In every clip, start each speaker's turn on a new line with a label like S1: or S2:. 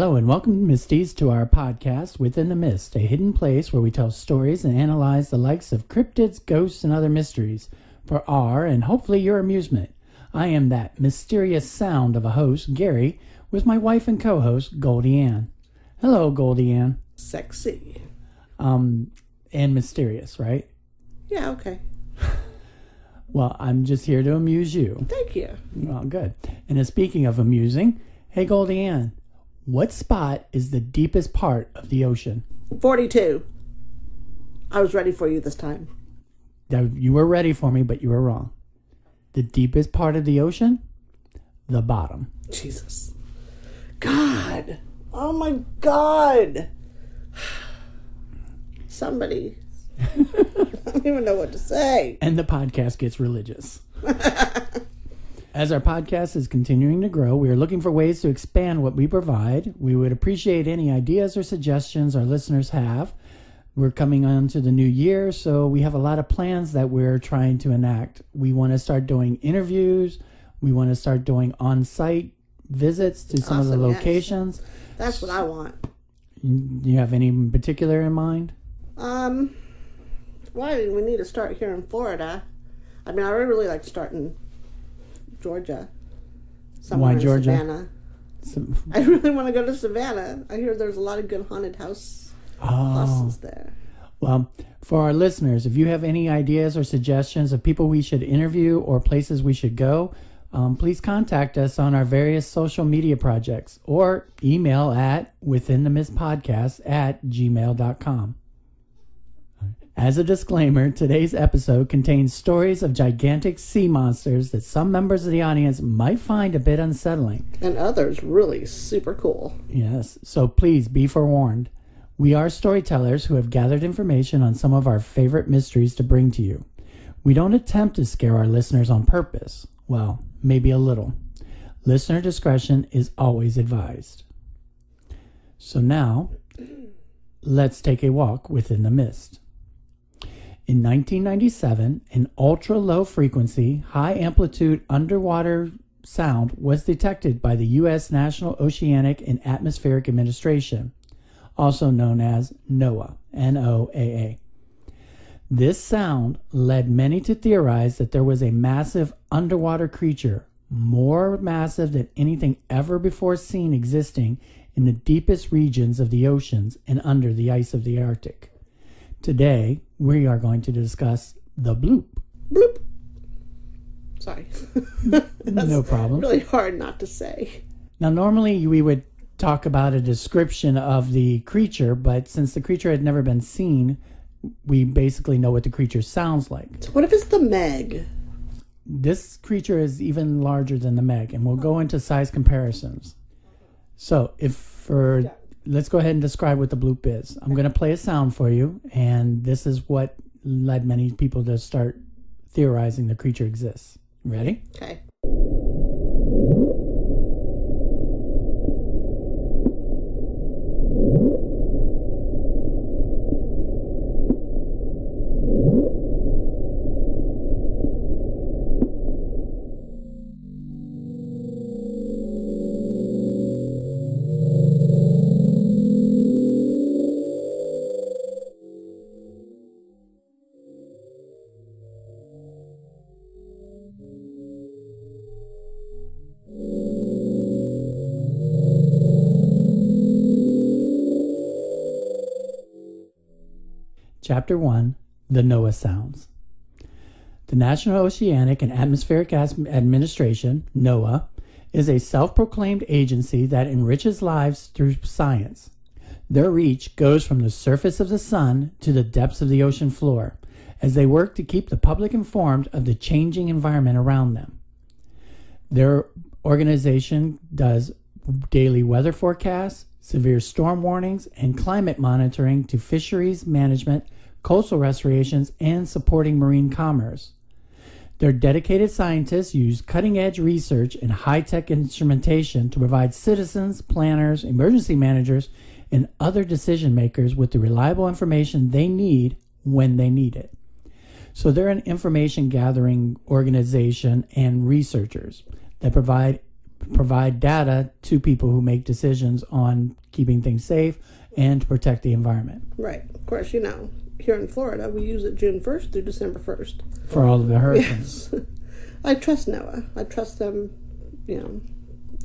S1: Hello and welcome, Misties, to our podcast Within the Mist, a hidden place where we tell stories and analyze the likes of cryptids, ghosts, and other mysteries for our and hopefully your amusement. I am that mysterious sound of a host, Gary, with my wife and co-host, Goldie Ann. Hello, Goldie Ann.
S2: Sexy.
S1: Um, and mysterious, right?
S2: Yeah, okay.
S1: Well, I'm just here to amuse you.
S2: Thank you.
S1: Well, good. And speaking of amusing, hey, Goldie Ann, what spot is the deepest part of the ocean?
S2: 42. I was ready for you this time.
S1: Now, you were ready for me, but you were wrong. The deepest part of the ocean? The bottom.
S2: Jesus. God. Oh my God. Somebody. I don't even know what to say.
S1: And the podcast gets religious. As our podcast is continuing to grow, we are looking for ways to expand what we provide. We would appreciate any ideas or suggestions our listeners have. We're coming on to the new year, so we have a lot of plans that we're trying to enact. We want to start doing interviews, we want to start doing on site visits to some of the
S2: Awesome, yes.
S1: locations.
S2: That's what I want.
S1: Do you have any in particular in mind?
S2: Um, why do we need to start here in Florida? I mean, I would really like to start in Georgia. Somewhere
S1: Why
S2: in
S1: Georgia?
S2: Savannah.
S1: Some,
S2: I really want to go to Savannah. I hear there's a lot of good haunted house
S1: oh.
S2: houses there.
S1: Well, for our listeners, if you have any ideas or suggestions of people we should interview or places we should go, um, please contact us on our various social media projects or email at within the mist podcast at gmail.com. As a disclaimer, today's episode contains stories of gigantic sea monsters that some members of the audience might find a bit unsettling.
S2: And others really super cool.
S1: Yes, so please be forewarned. We are storytellers who have gathered information on some of our favorite mysteries to bring to you. We don't attempt to scare our listeners on purpose. Well, maybe a little. Listener discretion is always advised. So now, let's take a walk within the mist. In 1997, an ultra low frequency, high amplitude underwater sound was detected by the U.S. National Oceanic and Atmospheric Administration, also known as NOAA. N-O-A-A. This sound led many to theorize that there was a massive underwater creature, more massive than anything ever before seen existing in the deepest regions of the oceans and under the ice of the Arctic. Today, we are going to discuss the bloop.
S2: Bloop. Sorry.
S1: No problem.
S2: really hard not to say.
S1: Now, normally we would talk about a description of the creature, but since the creature had never been seen, we basically know what the creature sounds like.
S2: So what if it's the Meg?
S1: This creature is even larger than the Meg, and we'll go into size comparisons. So, if for let's go ahead and describe what the bloop is. I'm going to play a sound for you, and this is what led many people to start theorizing the creature exists. Ready?
S2: Okay.
S1: Chapter 1 The NOAA Sounds. The National Oceanic and Atmospheric Administration, NOAA, is a self proclaimed agency that enriches lives through science. Their reach goes from the surface of the sun to the depths of the ocean floor as they work to keep the public informed of the changing environment around them. Their organization does daily weather forecasts, severe storm warnings, and climate monitoring to fisheries management, coastal restorations, and supporting marine commerce. Their dedicated scientists use cutting edge research and high tech instrumentation to provide citizens, planners, emergency managers, and other decision makers with the reliable information they need when they need it. So they're an information gathering organization and researchers that provide provide data to people who make decisions on keeping things safe and to protect the environment
S2: Right. Of course, you know, here in Florida, we use it June 1st through December 1st.
S1: for all of the hurricanes.
S2: Yes. I trust NOAA. I trust them, you know,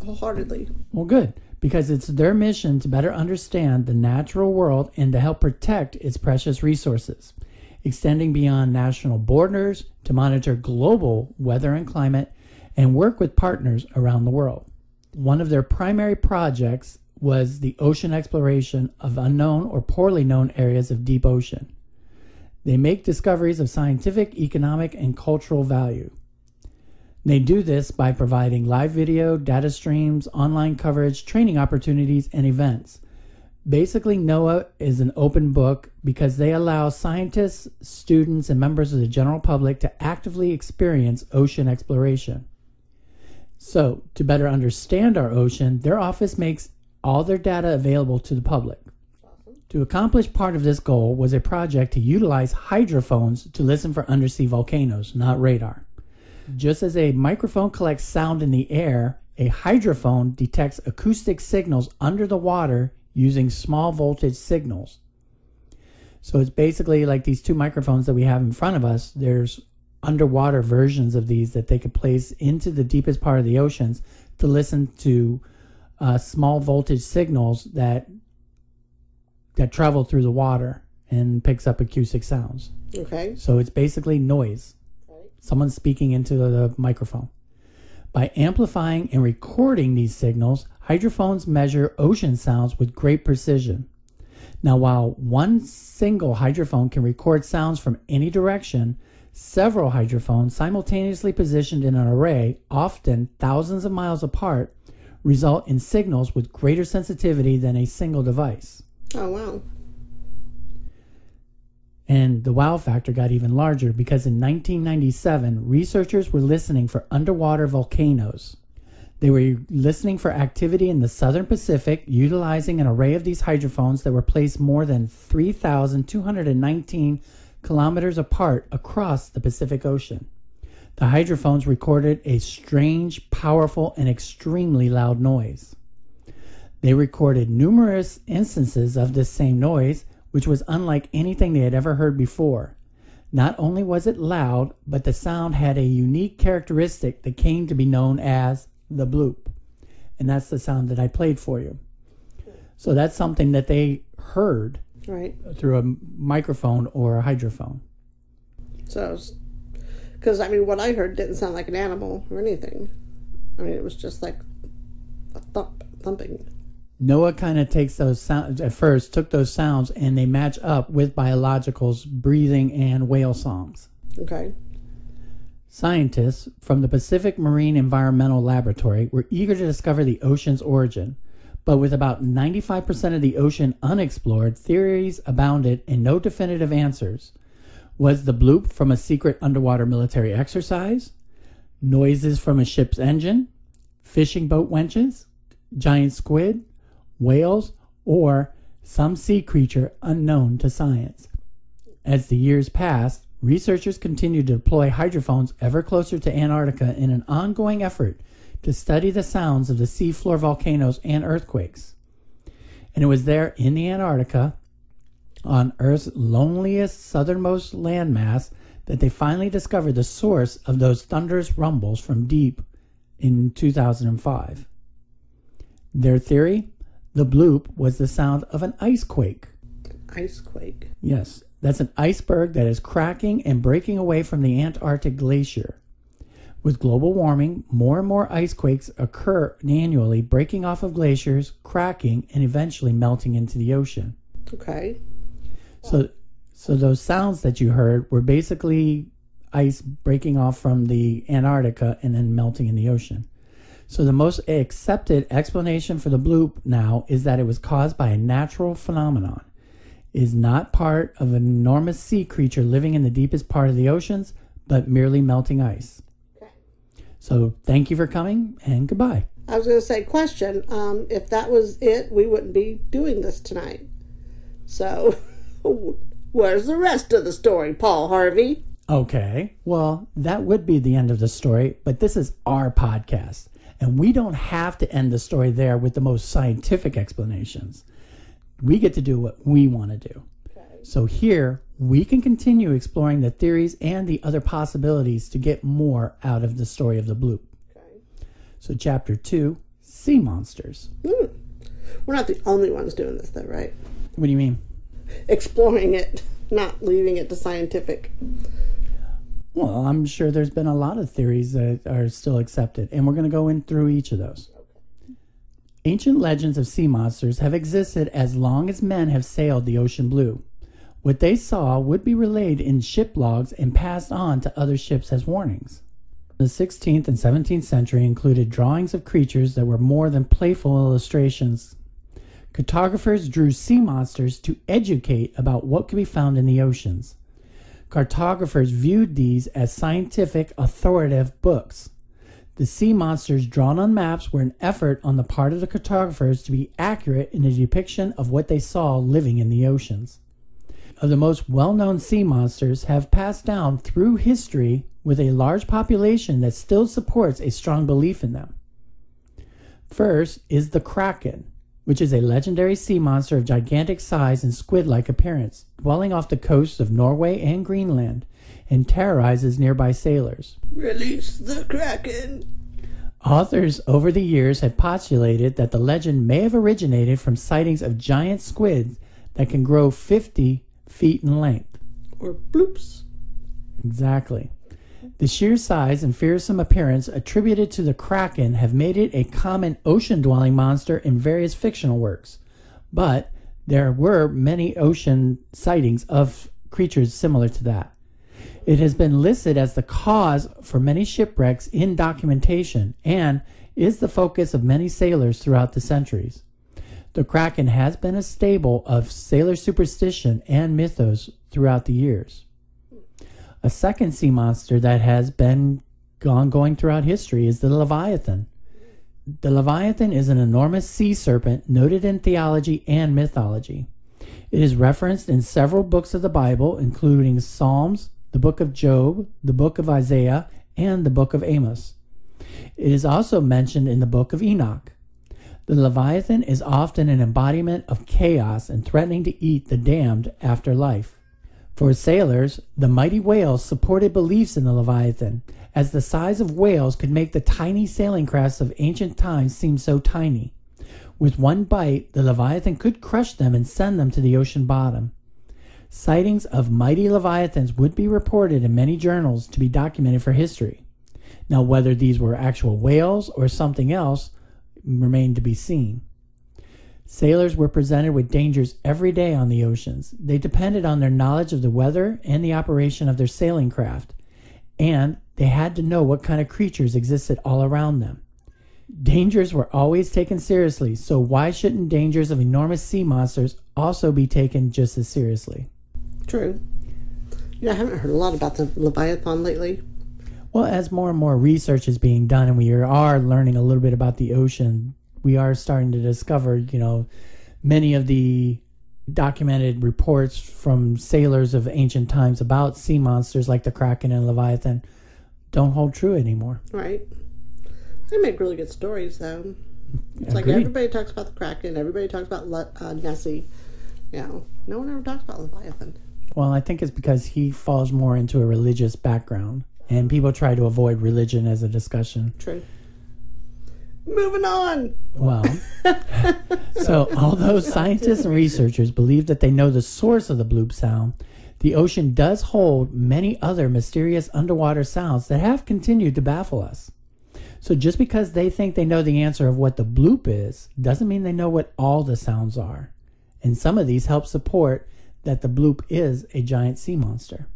S2: wholeheartedly.
S1: Well, good, because it's their mission to better understand the natural world and to help protect its precious resources, extending beyond national borders to monitor global weather and climate and work with partners around the world. One of their primary projects was the ocean exploration of unknown or poorly known areas of deep ocean. They make discoveries of scientific, economic, and cultural value. They do this by providing live video, data streams, online coverage, training opportunities, and events. Basically, NOAA is an open book because they allow scientists, students, and members of the general public to actively experience ocean exploration. So, to better understand our ocean, their office makes all their data available to the public. To accomplish part of this goal was a project to utilize hydrophones to listen for undersea volcanoes, not radar. Just as a microphone collects sound in the air, a hydrophone detects acoustic signals under the water using small voltage signals. So it's basically like these two microphones that we have in front of us. There's underwater versions of these that they could place into the deepest part of the oceans to listen to uh, small voltage signals that that travel through the water and picks up acoustic sounds.
S2: Okay.
S1: So it's basically noise. Right. Someone speaking into the, the microphone. By amplifying and recording these signals, hydrophones measure ocean sounds with great precision. Now, while one single hydrophone can record sounds from any direction, several hydrophones simultaneously positioned in an array, often thousands of miles apart, result in signals with greater sensitivity than a single device.
S2: Oh, wow.
S1: And the wow factor got even larger because in 1997, researchers were listening for underwater volcanoes. They were listening for activity in the southern Pacific, utilizing an array of these hydrophones that were placed more than 3,219 kilometers apart across the Pacific Ocean. The hydrophones recorded a strange, powerful, and extremely loud noise. They recorded numerous instances of this same noise, which was unlike anything they had ever heard before. Not only was it loud, but the sound had a unique characteristic that came to be known as the bloop. And that's the sound that I played for you. So that's something that they heard
S2: Right.
S1: through a microphone or a hydrophone.
S2: So, because I mean, what I heard didn't sound like an animal or anything. I mean, it was just like a thump, thumping.
S1: NOAA kind of takes those sounds at first, took those sounds, and they match up with biological's breathing and whale songs.
S2: Okay.
S1: Scientists from the Pacific Marine Environmental Laboratory were eager to discover the ocean's origin, but with about 95% of the ocean unexplored, theories abounded and no definitive answers. Was the bloop from a secret underwater military exercise? Noises from a ship's engine? Fishing boat wenches? Giant squid? Whales? Or some sea creature unknown to science? As the years passed, researchers continued to deploy hydrophones ever closer to Antarctica in an ongoing effort to study the sounds of the seafloor volcanoes and earthquakes. And it was there in the Antarctica, on Earth's loneliest southernmost landmass, that they finally discovered the source of those thunderous rumbles from deep in 2005. Their theory? The bloop was the sound of an ice quake.
S2: Ice quake.
S1: Yes, that's an iceberg that is cracking and breaking away from the Antarctic glacier. With global warming, more and more ice quakes occur annually, breaking off of glaciers, cracking, and eventually melting into the ocean.
S2: Okay.
S1: So, so those sounds that you heard were basically ice breaking off from the Antarctica and then melting in the ocean. So the most accepted explanation for the bloop now is that it was caused by a natural phenomenon. It is not part of an enormous sea creature living in the deepest part of the oceans, but merely melting ice.
S2: Okay.
S1: So thank you for coming and goodbye.
S2: I was going to say, question. Um, if that was it, we wouldn't be doing this tonight. So, where's the rest of the story, Paul Harvey?
S1: Okay. Well, that would be the end of the story, but this is our podcast. And we don't have to end the story there with the most scientific explanations. We get to do what we want to do. So here, we can continue exploring the theories and the other possibilities to get more out of the story of the bloop.
S2: Okay.
S1: So, chapter two sea monsters.
S2: Hmm. We're not the only ones doing this, though, right?
S1: What do you mean?
S2: Exploring it, not leaving it to scientific.
S1: Well, I'm sure there's been a lot of theories that are still accepted, and we're going to go in through each of those. Ancient legends of sea monsters have existed as long as men have sailed the ocean blue. What they saw would be relayed in ship logs and passed on to other ships as warnings. The 16th and 17th century included drawings of creatures that were more than playful illustrations. Cartographers drew sea monsters to educate about what could be found in the oceans. Cartographers viewed these as scientific, authoritative books. The sea monsters drawn on maps were an effort on the part of the cartographers to be accurate in the depiction of what they saw living in the oceans. Of the most well known sea monsters have passed down through history with a large population that still supports a strong belief in them. First is the Kraken, which is a legendary sea monster of gigantic size and squid like appearance, dwelling off the coasts of Norway and Greenland, and terrorizes nearby sailors.
S2: Release the Kraken.
S1: Authors over the years have postulated that the legend may have originated from sightings of giant squids that can grow 50 feet in length.
S2: Or bloops.
S1: Exactly. The sheer size and fearsome appearance attributed to the kraken have made it a common ocean dwelling monster in various fictional works. But there were many ocean sightings of creatures similar to that. It has been listed as the cause for many shipwrecks in documentation and is the focus of many sailors throughout the centuries. The kraken has been a staple of sailor superstition and mythos throughout the years. A second sea monster that has been ongoing throughout history is the Leviathan. The Leviathan is an enormous sea serpent noted in theology and mythology. It is referenced in several books of the Bible, including Psalms, the book of Job, the book of Isaiah, and the book of Amos. It is also mentioned in the book of Enoch. The Leviathan is often an embodiment of chaos and threatening to eat the damned after life. For sailors, the mighty whales supported beliefs in the Leviathan, as the size of whales could make the tiny sailing crafts of ancient times seem so tiny. With one bite, the Leviathan could crush them and send them to the ocean bottom. Sightings of mighty Leviathans would be reported in many journals to be documented for history. Now, whether these were actual whales or something else remained to be seen. Sailors were presented with dangers every day on the oceans. They depended on their knowledge of the weather and the operation of their sailing craft, and they had to know what kind of creatures existed all around them. Dangers were always taken seriously, so why shouldn't dangers of enormous sea monsters also be taken just as seriously?
S2: True. Yeah, I haven't heard a lot about the Leviathan lately.
S1: Well, as more and more research is being done and we are learning a little bit about the ocean, we are starting to discover, you know, many of the documented reports from sailors of ancient times about sea monsters like the Kraken and Leviathan don't hold true anymore.
S2: Right. They make really good stories, though. It's like everybody talks about the Kraken, everybody talks about Le- uh, Nessie. You know, no one ever talks about Leviathan.
S1: Well, I think it's because he falls more into a religious background, and people try to avoid religion as a discussion.
S2: True. Moving on.
S1: Well, so although scientists and researchers believe that they know the source of the bloop sound, the ocean does hold many other mysterious underwater sounds that have continued to baffle us. So just because they think they know the answer of what the bloop is, doesn't mean they know what all the sounds are. And some of these help support that the bloop is a giant sea monster.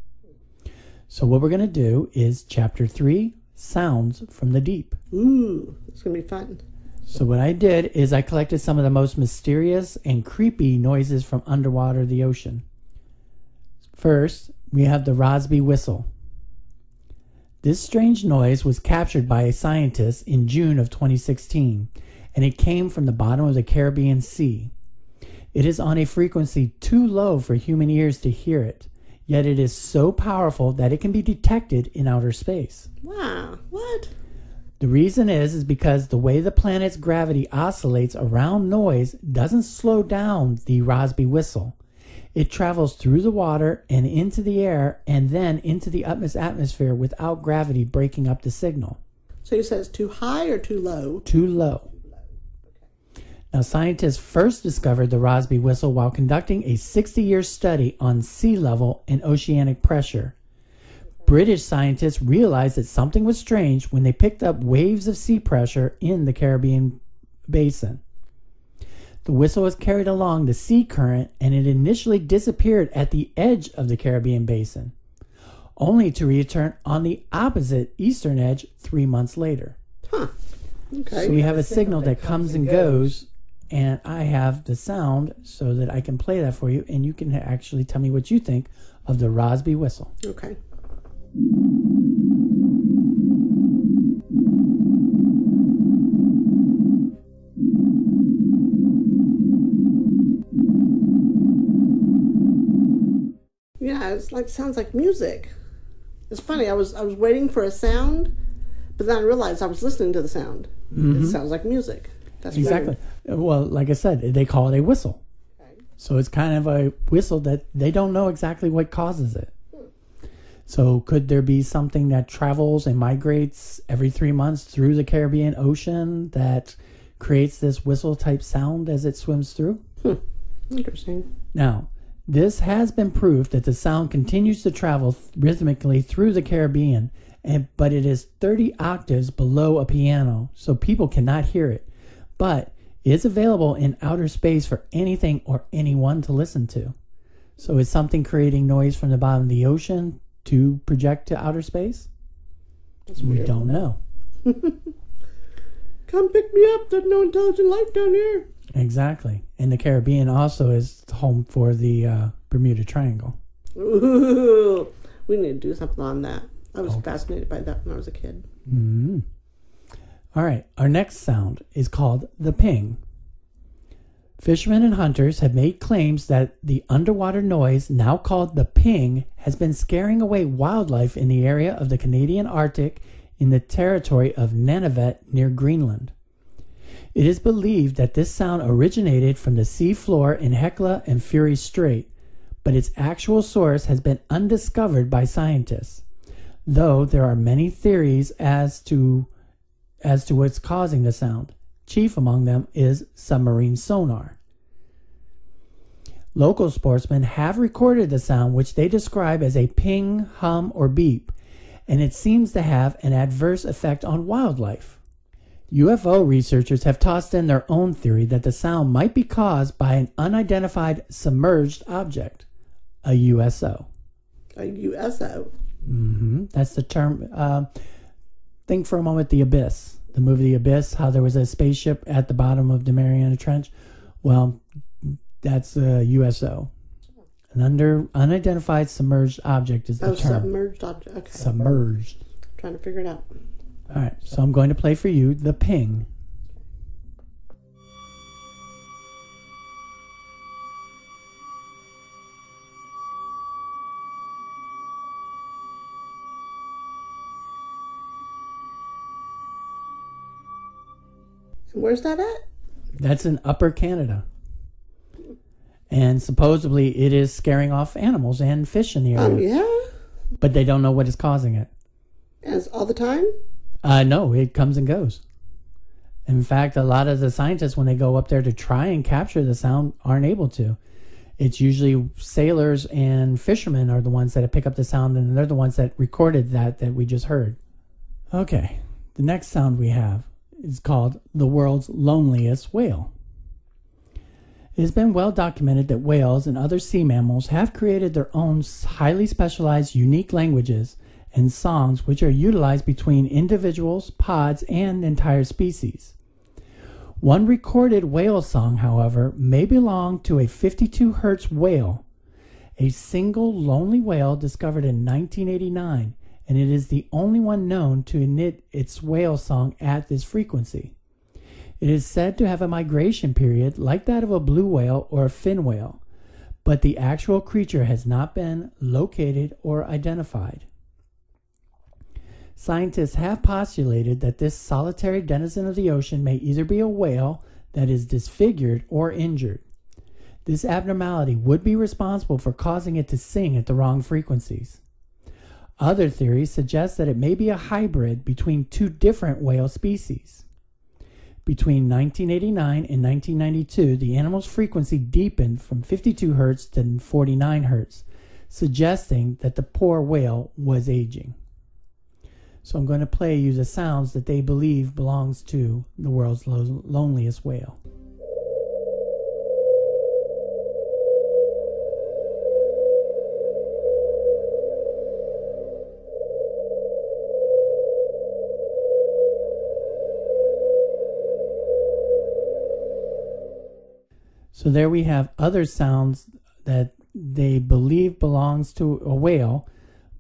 S1: So what we're going to do is chapter 3, Sounds from the Deep.
S2: Ooh, it's gonna be fun.
S1: So what I did is I collected some of the most mysterious and creepy noises from underwater the ocean. First, we have the Rossby whistle. This strange noise was captured by a scientist in June of 2016, and it came from the bottom of the Caribbean Sea. It is on a frequency too low for human ears to hear it, yet it is so powerful that it can be detected in outer space.
S2: Wow. What?
S1: The reason is is because the way the planet's gravity oscillates around noise doesn't slow down the Rossby whistle. It travels through the water and into the air and then into the atmosphere without gravity breaking up the signal.
S2: So you said it's too high or too low?
S1: Too low. Now, scientists first discovered the Rossby whistle while conducting a 60 year study on sea level and oceanic pressure. British scientists realized that something was strange when they picked up waves of sea pressure in the Caribbean basin. The whistle was carried along the sea current and it initially disappeared at the edge of the Caribbean basin, only to return on the opposite eastern edge three months later.
S2: Huh. Okay.
S1: So we have a signal that comes and goes, and I have the sound so that I can play that for you, and you can actually tell me what you think of the Rossby whistle.
S2: okay. Yeah, it's like sounds like music. It's funny. I was I was waiting for a sound, but then I realized I was listening to the sound. It mm-hmm. sounds like music. That's weird.
S1: Exactly. Well, like I said, they call it a whistle.
S2: Okay.
S1: So it's kind of a whistle that they don't know exactly what causes it. Hmm. So could there be something that travels and migrates every three months through the Caribbean Ocean that creates this whistle type sound as it swims through? Hmm.
S2: Interesting.
S1: Now, this has been proved that the sound continues to travel th- rhythmically through the Caribbean, and, but it is 30 octaves below a piano, so people cannot hear it. But is available in outer space for anything or anyone to listen to. So is something creating noise from the bottom of the ocean to project to outer space?
S2: That's
S1: We
S2: weird.
S1: don't know.
S2: Come pick me up. There's no intelligent life down here.
S1: Exactly. And the Caribbean also is home for the uh, Bermuda Triangle.
S2: Ooh, we need to do something on that. I was fascinated by that when I was a kid.
S1: Mm. All right, our next sound is called the ping. Fishermen and hunters have made claims that the underwater noise, now called the ping, has been scaring away wildlife in the area of the Canadian Arctic in the territory of Nunavut near Greenland. It is believed that this sound originated from the sea floor in Hecla and Fury Strait, but its actual source has been undiscovered by scientists though there are many theories as to as to what's causing the sound. Chief among them is submarine sonar. Local sportsmen have recorded the sound which they describe as a ping, hum, or beep, and it seems to have an adverse effect on wildlife. UFO researchers have tossed in their own theory that the sound might be caused by an unidentified submerged object, a USO.
S2: A USO.
S1: Mm-hmm. That's the term. Uh, think for a moment the Abyss, the movie The Abyss, how there was a spaceship at the bottom of the Mariana Trench. Well, that's a USO. An under unidentified submerged object is the
S2: Oh,
S1: term.
S2: submerged object. Okay.
S1: submerged.
S2: I'm Trying to figure it out.
S1: All right, so I'm going to play for you the ping.
S2: Where's that at?
S1: That's in Upper Canada. And supposedly it is scaring off animals and fish in the area,
S2: Oh, yeah?
S1: but they don't know what is causing it.
S2: It's all the time?
S1: Uh, no, it comes and goes. In fact, a lot of the scientists, when they go up there to try and capture the sound, aren't able to. It's usually sailors and fishermen are the ones that pick up the sound, and they're the ones that recorded that that we just heard. Okay, the next sound we have is called the world's loneliest whale. It has been well documented that whales and other sea mammals have created their own highly specialized, unique languages and songs which are utilized between individuals, pods, and entire species. One recorded whale song, however, may belong to a 52 hertz whale, a single lonely whale discovered in 1989, and it is the only one known to emit its whale song at this frequency. It is said to have a migration period like that of a blue whale or a fin whale, but the actual creature has not been located or identified. Scientists have postulated that this solitary denizen of the ocean may either be a whale that is disfigured or injured. This abnormality would be responsible for causing it to sing at the wrong frequencies. Other theories suggest that it may be a hybrid between two different whale species. Between 1989 and 1992, the animal's frequency deepened from 52 hertz to 49 hertz, suggesting that the poor whale was aging. So I'm going to play you the sounds that they believe belongs to the world's lo- loneliest whale. So there we have other sounds that they believe belongs to a whale,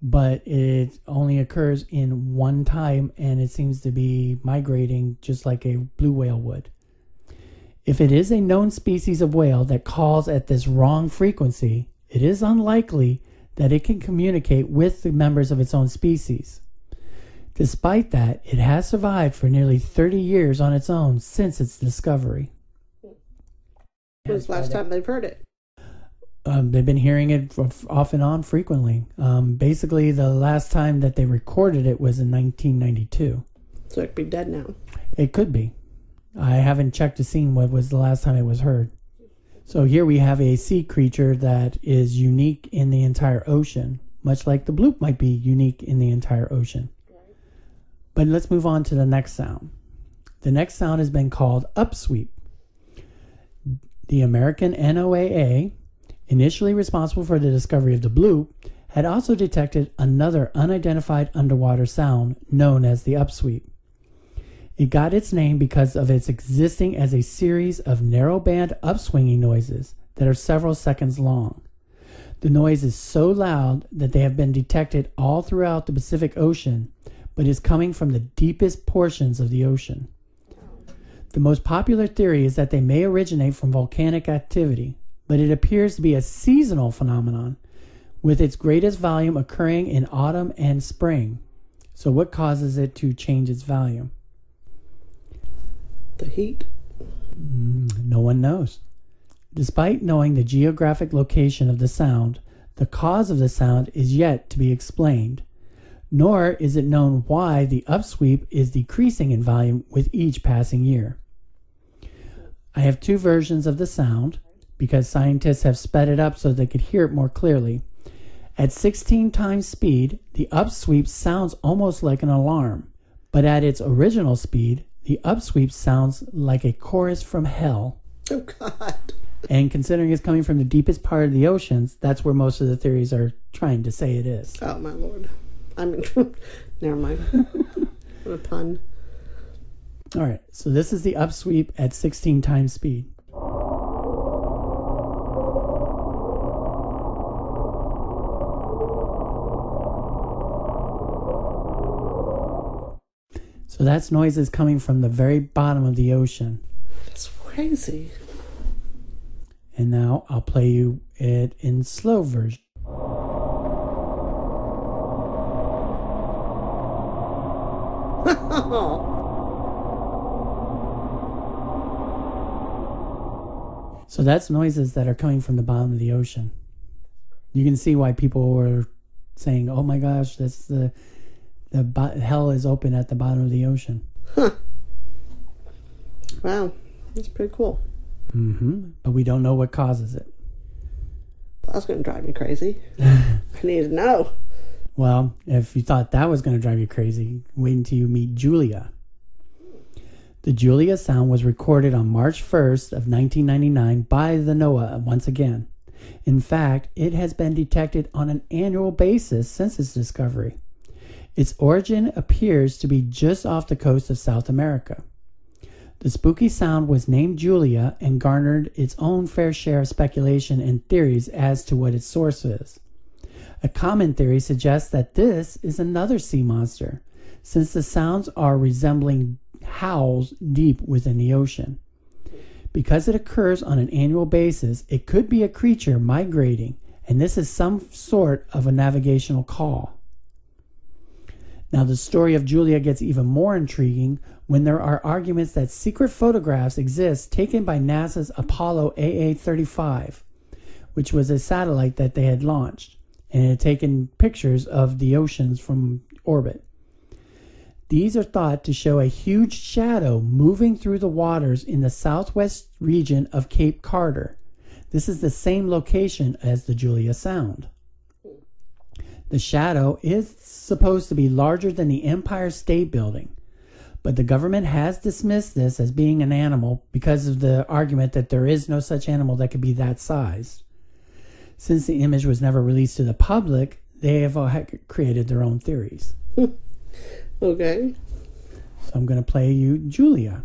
S1: but it only occurs in one time and it seems to be migrating just like a blue whale would. If it is a known species of whale that calls at this wrong frequency, it is unlikely that it can communicate with the members of its own species. Despite that, it has survived for nearly 30 years on its own since its discovery.
S2: Was the last time they've heard it?
S1: Um, they've been hearing it off and on frequently. Um, basically, the last time that they recorded it was in 1992.
S2: So it could be dead now.
S1: It could be. I haven't checked to see what was the last time it was heard. So here we have a sea creature that is unique in the entire ocean, much like the bloop might be unique in the entire ocean. But let's move on to the next sound. The next sound has been called upsweep. The American NOAA, initially responsible for the discovery of the bloop, had also detected another unidentified underwater sound known as the upsweep. It got its name because of its existing as a series of narrowband upswinging noises that are several seconds long. The noise is so loud that they have been detected all throughout the Pacific Ocean, but is coming from the deepest portions of the ocean. The most popular theory is that they may originate from volcanic activity, but it appears to be a seasonal phenomenon, with its greatest volume occurring in autumn and spring. So, what causes it to change its volume?
S2: The heat.
S1: Mm, no one knows. Despite knowing the geographic location of the sound, the cause of the sound is yet to be explained, nor is it known why the upsweep is decreasing in volume with each passing year. I have two versions of the sound because scientists have sped it up so they could hear it more clearly. At 16 times speed, the upsweep sounds almost like an alarm, but at its original speed, the upsweep sounds like a chorus from hell.
S2: Oh God.
S1: And considering it's coming from the deepest part of the oceans, that's where most of the theories are trying to say it is.
S2: Oh my lord. I mean, never mind. what a pun.
S1: All right, so this is the upsweep at 16 times speed. So that's noises coming from the very bottom of the ocean.
S2: That's crazy.
S1: And now I'll play you it in slow version. So that's noises that are coming from the bottom of the ocean. You can see why people were saying, "Oh my gosh, that's the the bo- hell is open at the bottom of the ocean." Huh.
S2: wow. That's pretty cool.
S1: Mm-hmm. But we don't know what causes it.
S2: That's going to drive me crazy. I need to know.
S1: Well, if you thought that was going to drive you crazy, wait until you meet Julia. The Julia sound was recorded on March 1st of 1999 by the NOAA once again. In fact, it has been detected on an annual basis since its discovery. Its origin appears to be just off the coast of South America. The spooky sound was named Julia and garnered its own fair share of speculation and theories as to what its source is. A common theory suggests that this is another sea monster, since the sounds are resembling howls deep within the ocean. Because it occurs on an annual basis, it could be a creature migrating, and this is some sort of a navigational call. Now, the story of Julia gets even more intriguing when there are arguments that secret photographs exist taken by NASA's Apollo AA 35, which was a satellite that they had launched and it had taken pictures of the oceans from orbit. These are thought to show a huge shadow moving through the waters in the southwest region of Cape Carter. This is the same location as the Julia Sound. The shadow is supposed to be larger than the Empire State Building, but the government has dismissed this as being an animal because of the argument that there is no such animal that could be that size. Since the image was never released to the public, they have created their own theories.
S2: Okay.
S1: So I'm going to play you Julia.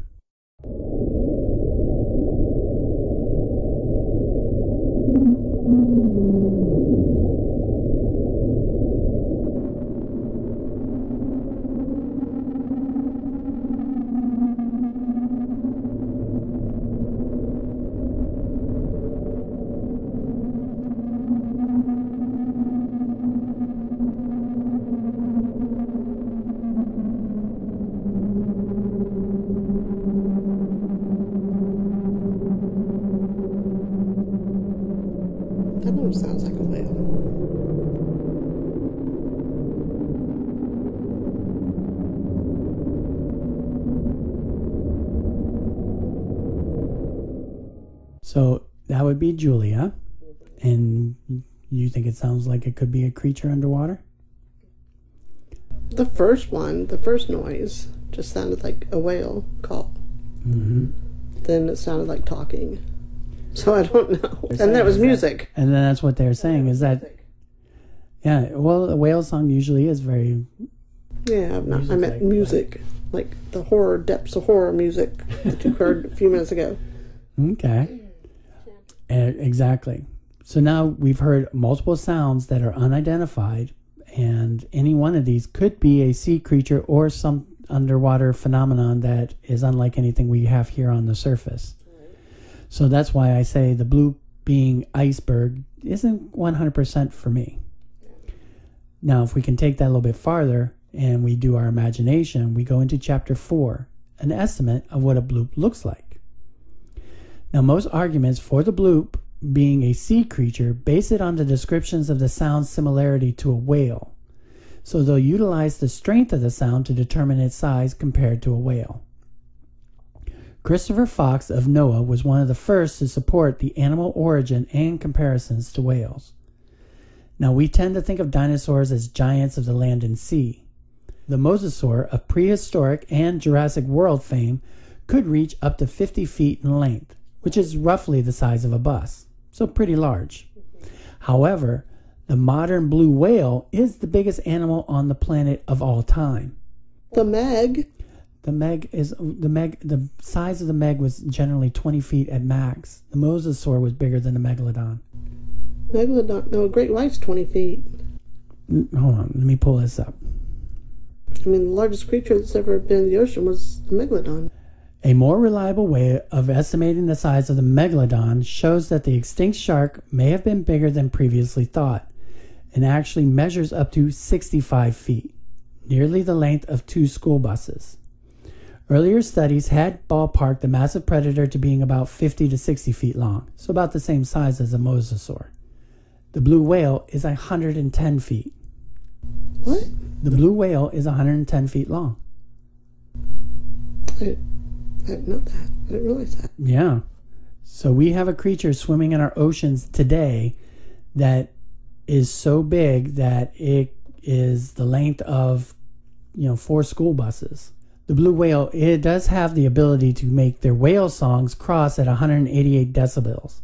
S1: That Julia. And you think it sounds like it could be a creature underwater?
S2: The first one, the first noise, just sounded like a whale call. Mm-hmm. Then it sounded like talking. So I don't know. And that was music.
S1: And then that's what they're saying is that, yeah, well, a whale song usually is very.
S2: Yeah, I'm not, I meant music. Like the horror depths of horror music that you heard a few minutes ago.
S1: Okay. Exactly. So now we've heard multiple sounds that are unidentified, and any one of these could be a sea creature or some underwater phenomenon that is unlike anything we have here on the surface. So that's why I say the bloop being iceberg isn't 100% for me. Now, if we can take that a little bit farther and we do our imagination, we go into chapter 4, an estimate of what a bloop looks like. Now, most arguments for the bloop being a sea creature base it on the descriptions of the sound's similarity to a whale. So they'll utilize the strength of the sound to determine its size compared to a whale. Christopher Fox of NOAA was one of the first to support the animal origin and comparisons to whales. Now, we tend to think of dinosaurs as giants of the land and sea. The mosasaur of prehistoric and Jurassic World fame could reach up to 50 feet in length, which is roughly the size of a bus, so pretty large. However, the modern blue whale is the biggest animal on the planet of all time.
S2: The Meg
S1: the meg is the meg. The size of the meg was generally twenty feet at max. The mosasaur was bigger than the megalodon.
S2: Megalodon, no, great white's twenty feet.
S1: Hold on, let me pull this up.
S2: I mean, the largest creature that's ever been in the ocean was the megalodon.
S1: A more reliable way of estimating the size of the megalodon shows that the extinct shark may have been bigger than previously thought, and actually measures up to 65 feet, nearly the length of two school buses. Earlier studies had ballparked the massive predator to being about 50 to 60 feet long, so about the same size as a mosasaur. The blue whale is 110 feet.
S2: What?
S1: The blue whale is 110 feet long.
S2: I, I didn't know that. I didn't realize that.
S1: Yeah. So we have a creature swimming in our oceans today that is so big that it is the length of, you know, four school buses the blue whale, it does have the ability to make their whale songs cross at 188 decibels.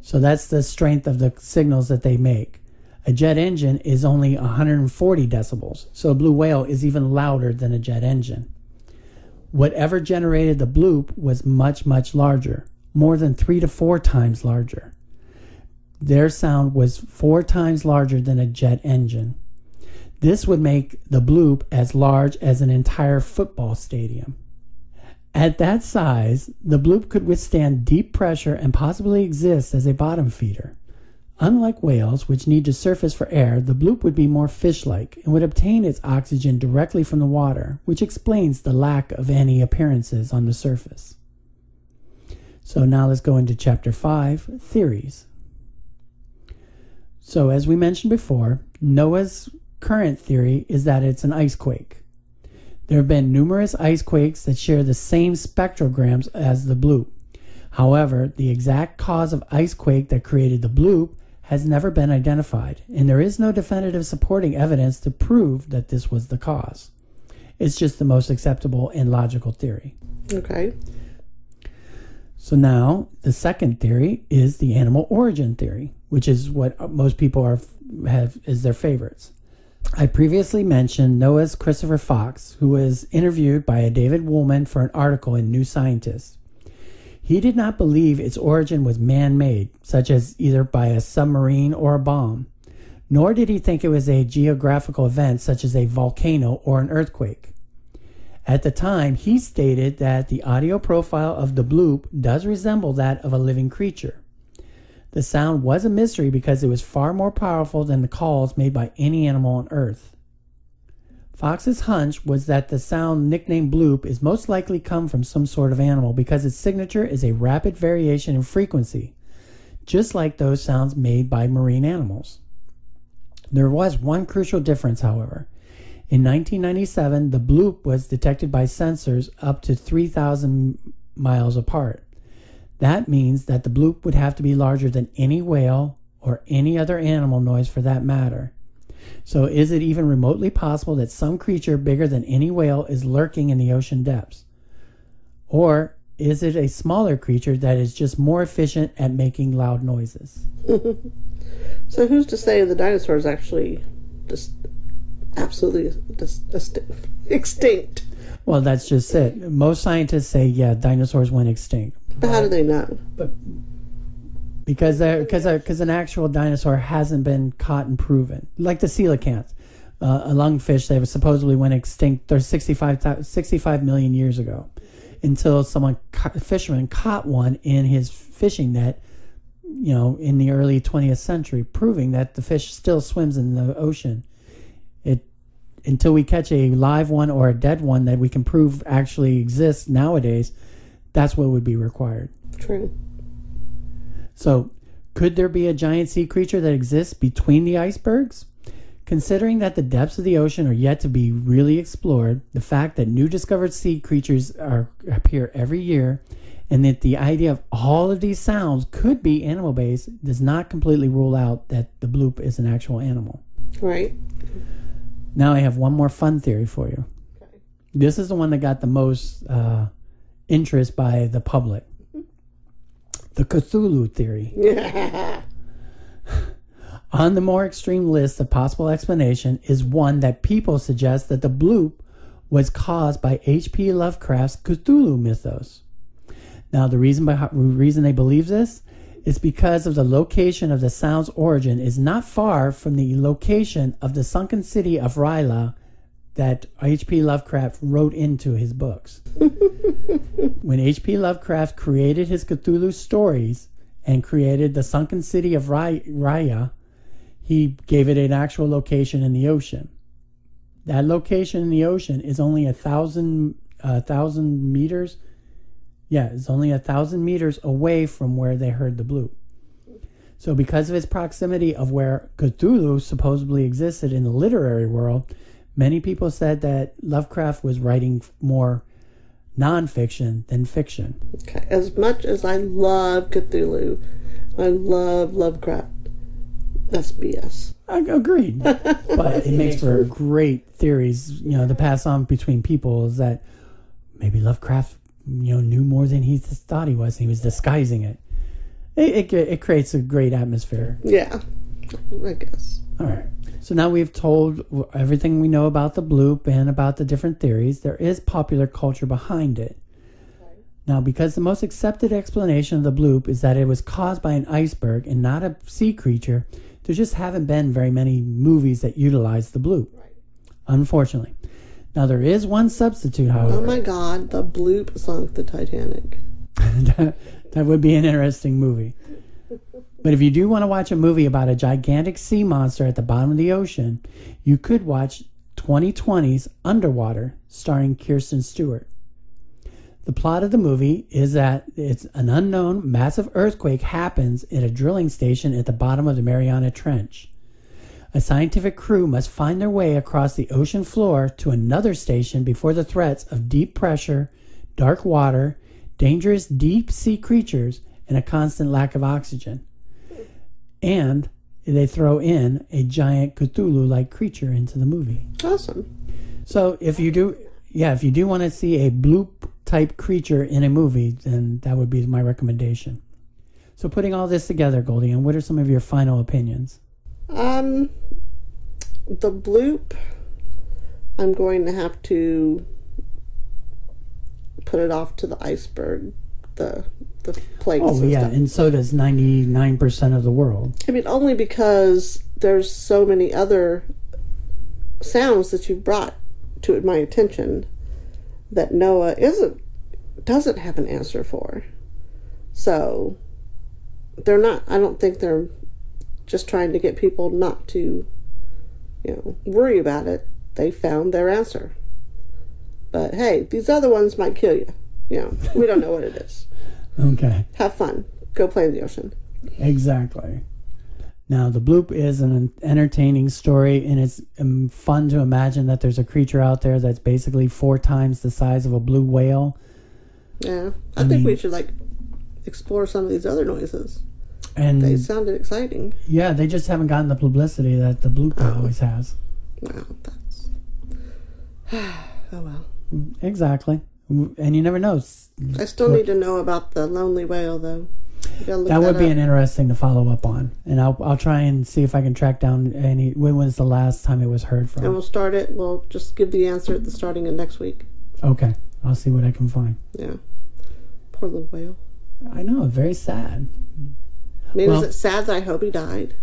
S1: So that's the strength of the signals that they make. A jet engine is only 140 decibels, so a blue whale is even louder than a jet engine. Whatever generated the bloop was much, much larger, more than three to four times larger. Their sound was four times larger than a jet engine. This would make the bloop as large as an entire football stadium. At that size, the bloop could withstand deep pressure and possibly exist as a bottom feeder. Unlike whales, which need to surface for air, the bloop would be more fish like and would obtain its oxygen directly from the water, which explains the lack of any appearances on the surface. So now let's go into chapter 5 theories. So, as we mentioned before, NOAA's current theory is that it's an ice quake. There have been numerous ice quakes that share the same spectrograms as the bloop. However, the exact cause of ice quake that created the bloop has never been identified, and there is no definitive supporting evidence to prove that this was the cause. It's just the most acceptable and logical theory.
S2: Okay.
S1: So now the second theory is the animal origin theory, which is what most people are have is their favorites. I previously mentioned NOAA's Christopher Fox, who was interviewed by a David Woolman for an article in New Scientist. He did not believe its origin was man made, such as either by a submarine or a bomb, nor did he think it was a geographical event such as a volcano or an earthquake. At the time, he stated that the audio profile of the bloop does resemble that of a living creature. The sound was a mystery because it was far more powerful than the calls made by any animal on Earth. Fox's hunch was that the sound nicknamed bloop is most likely come from some sort of animal because its signature is a rapid variation in frequency, just like those sounds made by marine animals. There was one crucial difference, however. In 1997, the bloop was detected by sensors up to 3,000 miles apart. That means that the bloop would have to be larger than any whale or any other animal noise for that matter. So, is it even remotely possible that some creature bigger than any whale is lurking in the ocean depths? Or is it a smaller creature that is just more efficient at making loud noises?
S2: so, who's to say the dinosaurs actually just absolutely just, just extinct?
S1: Well, that's just it. Most scientists say, yeah, dinosaurs went extinct.
S2: But how do they know?
S1: But because because because an actual dinosaur hasn't been caught and proven, like the coelacanth, uh, a lungfish that supposedly went extinct. There's 65, 65 million years ago, until someone a fisherman caught one in his fishing net. You know, in the early 20th century, proving that the fish still swims in the ocean. It until we catch a live one or a dead one that we can prove actually exists nowadays. That's what would be required.
S2: True.
S1: So, could there be a giant sea creature that exists between the icebergs? Considering that the depths of the ocean are yet to be really explored, the fact that new discovered sea creatures are, appear every year, and that the idea of all of these sounds could be animal based does not completely rule out that the bloop is an actual animal.
S2: Right.
S1: Now I have one more fun theory for you. Okay. This is the one that got the most uh, interest by the public the Cthulhu theory. On the more extreme list of possible explanation is one that people suggest that the bloop was caused by H.P. Lovecraft's Cthulhu mythos. Now, the reason by, reason they believe this is because of the location of the sound's origin is not far from the location of the sunken city of R'lyeh that H.P. Lovecraft wrote into his books. when H.P. Lovecraft created his Cthulhu stories and created the sunken city of R'lyeh, he gave it an actual location in the ocean. That location in the ocean is only a thousand, a thousand meters. Yeah, it's only a thousand meters away from where they heard the bloop. So, because of its proximity of where Cthulhu supposedly existed in the literary world, Many people said that Lovecraft was writing more nonfiction than fiction.
S2: Okay. As much as I love Cthulhu, I love Lovecraft. That's BS.
S1: I agreed, but it makes for great theories. You know, to pass on between people is that maybe Lovecraft, you know, knew more than he thought he was. And He was disguising it. It, it, it creates a great atmosphere.
S2: Yeah, I guess.
S1: All right. So now we've told everything we know about the bloop and about the different theories. There is popular culture behind it. Okay. Now, because the most accepted explanation of the bloop is that it was caused by an iceberg and not a sea creature, there just haven't been very many movies that utilize the bloop. Right. Unfortunately. Now, there is one substitute, oh however.
S2: Oh my God, the bloop sunk the Titanic.
S1: that, that would be an interesting movie. But if you do want to watch a movie about a gigantic sea monster at the bottom of the ocean, you could watch 2020's Underwater, starring Kristen Stewart. The plot of the movie is that it's an unknown massive earthquake happens at a drilling station at the bottom of the Mariana Trench. A scientific crew must find their way across the ocean floor to another station before the threats of deep pressure, dark water, dangerous deep sea creatures, and a constant lack of oxygen. And they throw in a giant Cthulhu like creature into the movie.
S2: Awesome.
S1: So if you do, yeah, if you do want to see a bloop type creature in a movie, then that would be my recommendation. So putting all this together, GoldieAnn what are some of your final opinions?
S2: Um, the bloop, I'm going to have to put it off to the iceberg, the the plague
S1: Oh yeah, and so does ninety nine percent of the world.
S2: I mean, only because there's so many other sounds that you've brought to my attention that NOAA isn't doesn't have an answer for. So they're not. I don't think they're just trying to get people not to, you know, worry about it. They found their answer. But hey, these other ones might kill you. You know, we don't know what it is.
S1: Okay,
S2: Have fun. Go play in the ocean.
S1: exactly. Now the bloop is an entertaining story, and it's um, fun to imagine that there's a creature out there that's basically four times the size of a blue whale.
S2: Yeah, I,
S1: I
S2: think we should like explore some of these other noises.
S1: And
S2: They sounded exciting.
S1: yeah, they just haven't gotten the publicity that the bloop
S2: Oh.
S1: always has.
S2: Wow, that's oh well.
S1: Exactly. And you never know.
S2: I still need to know about the lonely whale though. You
S1: That would be
S2: up.
S1: an interesting to follow up on. And I'll I'll try and see if I can track down any when was the last time it was heard from.
S2: and we'll start it. We'll just give the answer at the starting of next week.
S1: Okay. I'll see what I can find.
S2: Yeah. Poor little whale.
S1: I know, very sad.
S2: I mean,
S1: Well-
S2: is it sad that I hope he died?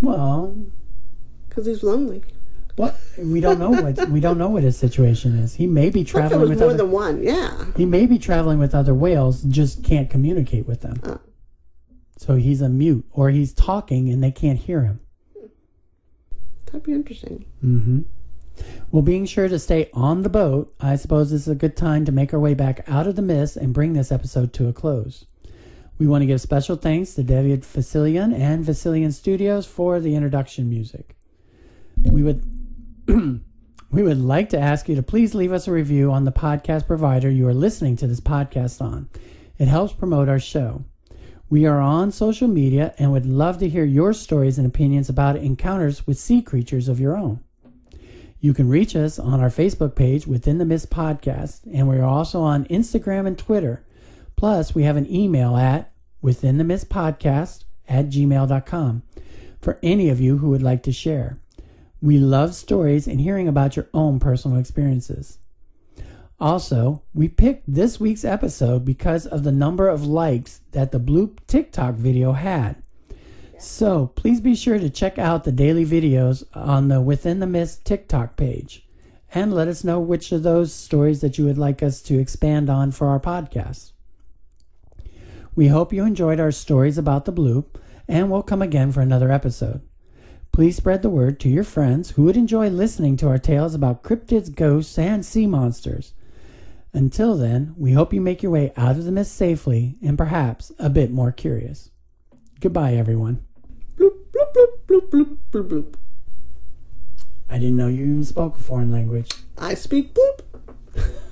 S1: Well,
S2: Because he's lonely.
S1: What we don't know what we don't know what his situation is. He may be
S2: What if it
S1: traveling with
S2: more
S1: other
S2: than one? Yeah.
S1: he may be traveling with other whales, just can't communicate with them.
S2: Oh.
S1: So he's a mute, or he's talking and they can't hear him.
S2: That'd be interesting.
S1: Mm-hmm. Well, being sure to stay on the boat, I suppose this is a good time to make our way back out of the mist and bring this episode to a close. We want to give special thanks to David Fesliyan and Fesliyan Studios for the introduction music. We would we would like to ask you to please leave us a review on the podcast provider you are listening to this podcast on. It helps promote our show. We are on social media and would love to hear your stories and opinions about encounters with sea creatures of your own. You can reach us on our Facebook page Within the Mist Podcast, and we're also on Instagram and Twitter. Plus, we have an email at Within the Mist Podcast at gmail.com for any of you who would like to share. We love stories and hearing about your own personal experiences. Also, we picked this week's episode because of the number of likes that the Bloop TikTok video had. So please be sure to check out the daily videos on the Within the Mist TikTok page and let us know which of those stories that you would like us to expand on for our podcast. We hope you enjoyed our stories about the bloop and we'll come again for another episode. Please spread the word to your friends who would enjoy listening to our tales about cryptids, ghosts, and sea monsters. Until then, we hope you make your way out of the mist safely and perhaps a bit more curious. Goodbye, everyone.
S2: Bloop, bloop, bloop, bloop, bloop, bloop, bloop.
S1: I didn't know you even spoke a foreign language.
S2: I speak bloop.